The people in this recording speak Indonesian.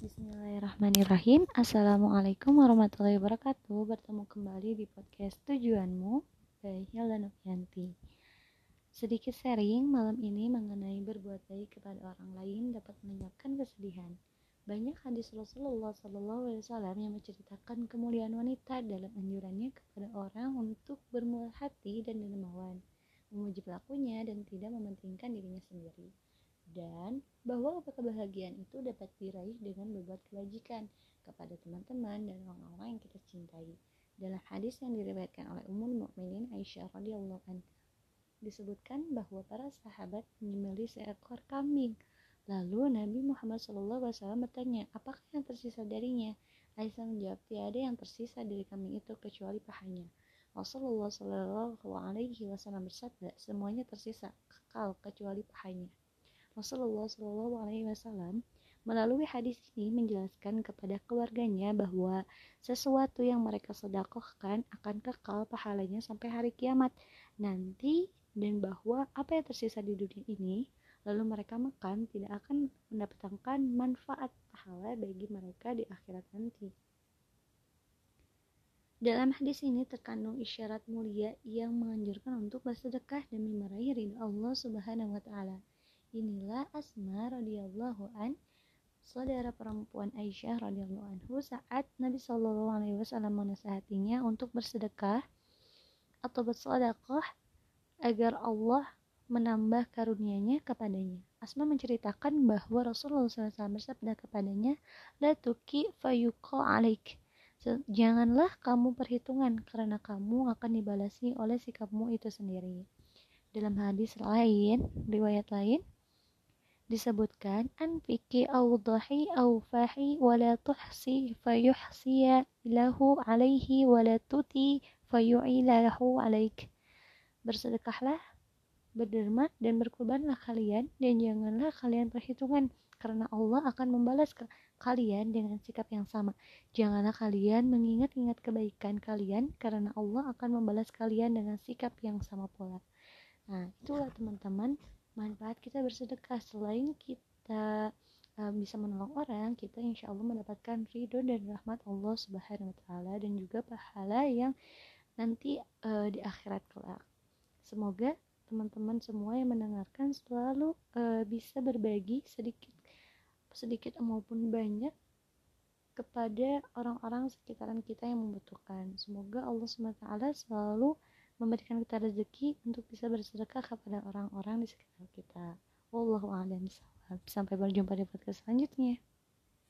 Bismillahirrahmanirrahim. Assalamualaikum warahmatullahi wabarakatuh. Bertemu kembali di podcast Tujuanmu by Hilda Novianti. Sedikit sharing malam ini mengenai berbuat baik kepada orang lain dapat melenyapkan kesedihan. Banyak hadis Rasulullah SAW yang menceritakan kemuliaan wanita dalam anjurannya kepada orang untuk bermurah hati dan dermawan Memuji pelakunya dan tidak mementingkan dirinya sendiri dan bahwa kebahagiaan itu dapat diraih dengan berbuat kebajikan kepada teman-teman dan orang-orang yang kita cintai. Dalam hadis yang diriwayatkan oleh Ummul Mukminin Aisyah radhiyallahu anha disebutkan bahwa para sahabat menyembelih seekor kambing. Lalu Nabi Muhammad SAW bertanya, apakah yang tersisa darinya? Aisyah menjawab, tiada yang tersisa dari kambing itu kecuali pahanya. Rasulullah Wasallam bersabda, semuanya tersisa kekal kecuali pahanya. Rasulullah Shallallahu Alaihi Wasallam melalui hadis ini menjelaskan kepada keluarganya bahwa sesuatu yang mereka sedekahkan akan kekal pahalanya sampai hari kiamat nanti dan bahwa apa yang tersisa di dunia ini lalu mereka makan tidak akan mendapatkan manfaat pahala bagi mereka di akhirat nanti. Dalam hadis ini terkandung isyarat mulia yang menganjurkan untuk bersedekah demi meraih ridha Allah Subhanahu wa taala. Inilah Asma radhiyallahu an saudara perempuan Aisyah radhiyallahu anhu saat Nabi Shallallahu alaihi wasallam menasihatinya untuk bersedekah atau bersedekah agar Allah menambah karunia-Nya kepadanya. Asma menceritakan bahwa Rasulullah SAW bersabda kepadanya, La tuki fayuqa alaik. Janganlah kamu perhitungan karena kamu akan dibalasi oleh sikapmu itu sendiri. Dalam hadis lain, riwayat lain, disebutkan anfiki awdahi awfahi wala tuhsi fayuhsiya lahu alaihi wala tuti fayu'ilahu alaik bersedekahlah berderma dan berkorbanlah kalian dan janganlah kalian perhitungan karena Allah akan membalas ke kalian dengan sikap yang sama. Janganlah kalian mengingat-ingat kebaikan kalian karena Allah akan membalas kalian dengan sikap yang sama pula. Nah, itulah teman-teman manfaat kita bersedekah selain kita uh, bisa menolong orang kita insya Allah mendapatkan ridho dan rahmat Allah subhanahu wa taala dan juga pahala yang nanti uh, di akhirat kelak semoga teman-teman semua yang mendengarkan selalu uh, bisa berbagi sedikit sedikit maupun banyak kepada orang-orang sekitaran kita yang membutuhkan. Semoga Allah SWT selalu memberikan kita rezeki untuk bisa bersedekah kepada orang-orang di sekitar kita. Wallahu a'lam Sampai berjumpa di podcast selanjutnya.